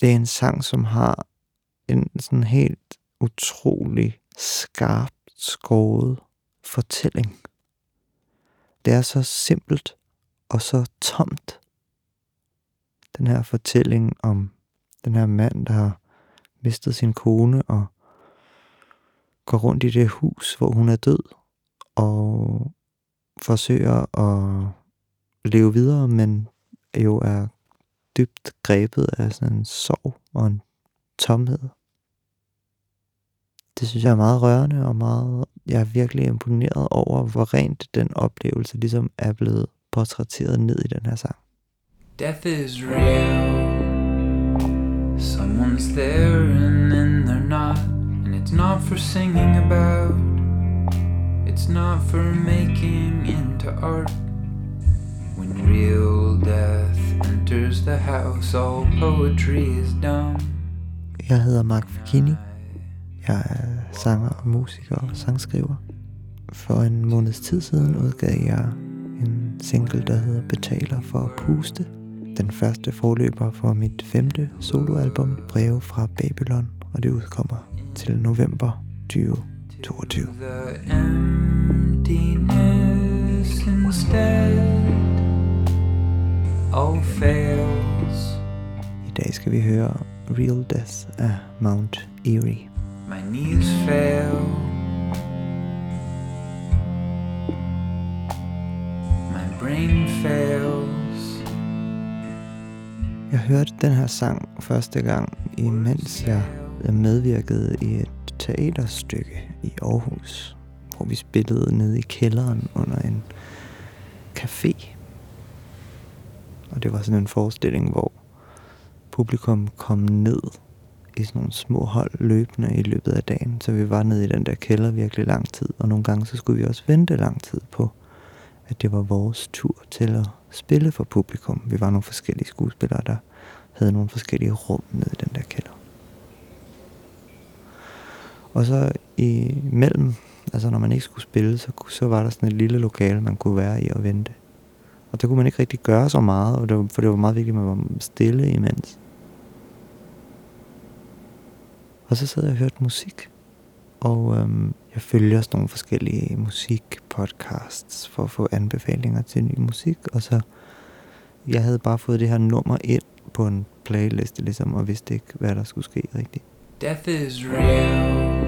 Det er en sang, som har en sådan helt utrolig skarpt skåret fortælling. Det er så simpelt og så tomt. Den her fortælling om den her mand, der har mistet sin kone og går rundt i det hus, hvor hun er død, og forsøger at leve videre, men jo er dybt grebet af sådan en sorg og en tomhed. Det synes jeg er meget rørende og meget, jeg er virkelig imponeret over, hvor rent den oplevelse ligesom er blevet portrætteret ned i den her sang. Death is real. Someone's there and then they're not. And it's not for singing about. It's not for making into art. When real enters the house, all poetry is dumb. Jeg hedder Mark Fakini. Jeg er sanger og musiker og sangskriver. For en måneds tid siden udgav jeg en single, der hedder Betaler for at puste. Den første forløber for mit femte soloalbum, Breve fra Babylon, og det udkommer til november 2022. The emptiness instead all fails. I dag skal vi høre Real Death af Mount Erie. My knees fail. My brain fails. Jeg hørte den her sang første gang, imens jeg medvirkede i et teaterstykke i Aarhus, hvor vi spillede nede i kælderen under en café. Og det var sådan en forestilling, hvor publikum kom ned i sådan nogle små hold løbende i løbet af dagen. Så vi var nede i den der kælder virkelig lang tid, og nogle gange så skulle vi også vente lang tid på, at det var vores tur til at spille for publikum. Vi var nogle forskellige skuespillere, der havde nogle forskellige rum nede i den der kælder. Og så imellem, altså når man ikke skulle spille, så, så var der sådan et lille lokale, man kunne være i og vente. Og der kunne man ikke rigtig gøre så meget, og det var, for det var meget vigtigt, at man var stille imens. Og så sad jeg og hørte musik. Og øhm, jeg følger sådan nogle forskellige musikpodcasts for at få anbefalinger til ny musik. Og så, jeg havde bare fået det her nummer ind på en playliste, ligesom, og vidste ikke, hvad der skulle ske rigtigt. Death is real.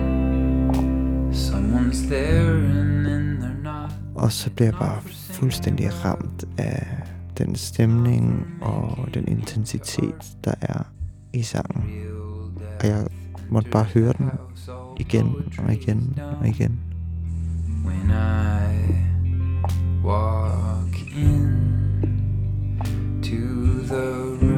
Someone's there and then they're not. Og så blev jeg bare fuldstændig ramt af den stemning og den intensitet, der er i sangen. Og jeg måtte bare høre den igen og igen og igen. When I walk in to the room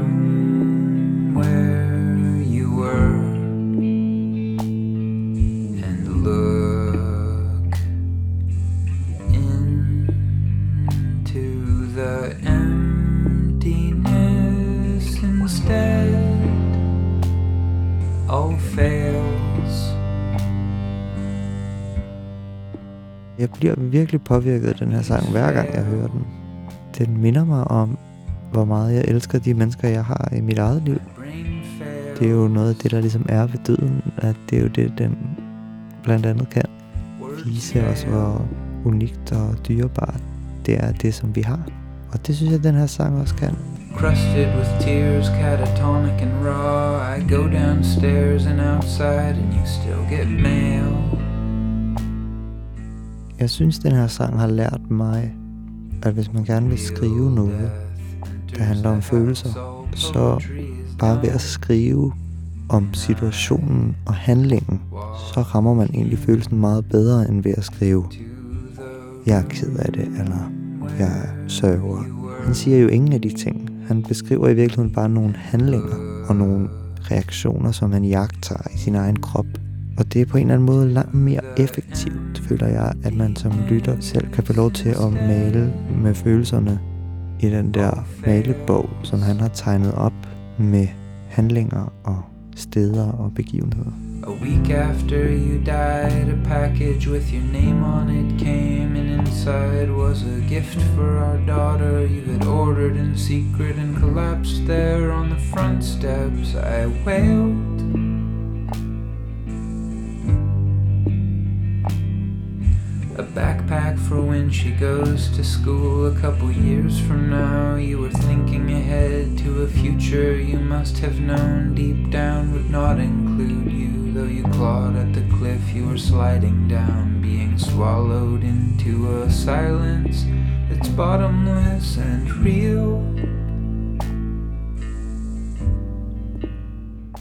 into the emptiness instead all fails. Jeg bliver virkelig påvirket af den her sang, hver gang jeg hører den. Den minder mig om, hvor meget jeg elsker de mennesker, jeg har i mit eget liv. Det er jo noget af det, der ligesom er ved døden, at det er jo det, den blandt andet kan vise os, hvor unikt og dyrebart det er det, som vi har. Og det synes jeg, den her sang også kan. Crusted with tears, catatonic and raw. I go downstairs and outside, and you still get mail. Jeg synes, den her sang har lært mig, at hvis man gerne vil skrive noget, der handler om følelser, så bare ved at skrive om situationen og handlingen, så rammer man egentlig følelsen meget bedre, end ved at skrive, jeg er ked af det, eller jeg sørger. Han siger jo ingen af de ting. Han beskriver i virkeligheden bare nogle handlinger og nogle reaktioner, som han jagter i sin egen krop. Og det er på en eller anden måde langt mere effektivt, føler jeg, at man som lytter selv kan få lov til at male med følelserne i den der malebog, som han har tegnet op med handlinger og steder og begivenheder. A week after you died, a package with your name on it came, and inside was a gift for our daughter you had ordered in secret and collapsed there on the front steps. I wailed. Backpack for when she goes to school a couple years from now. You were thinking ahead to a future you must have known deep down would not include you. Though you clawed at the cliff you were sliding down, being swallowed into a silence that's bottomless and real.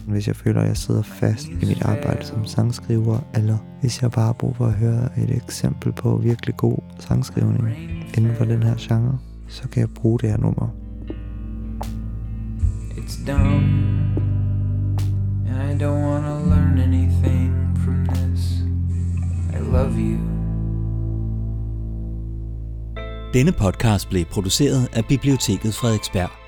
Hvis jeg føler, at jeg sidder fast i mit arbejde som sangskriver, eller hvis jeg bare har brug for at høre et eksempel på virkelig god sangskrivning inden for den her genre, så kan jeg bruge det her nummer. It's dumb, and I don't want to learn anything from this. I love you. Denne podcast blev produceret af Biblioteket Frederiksberg.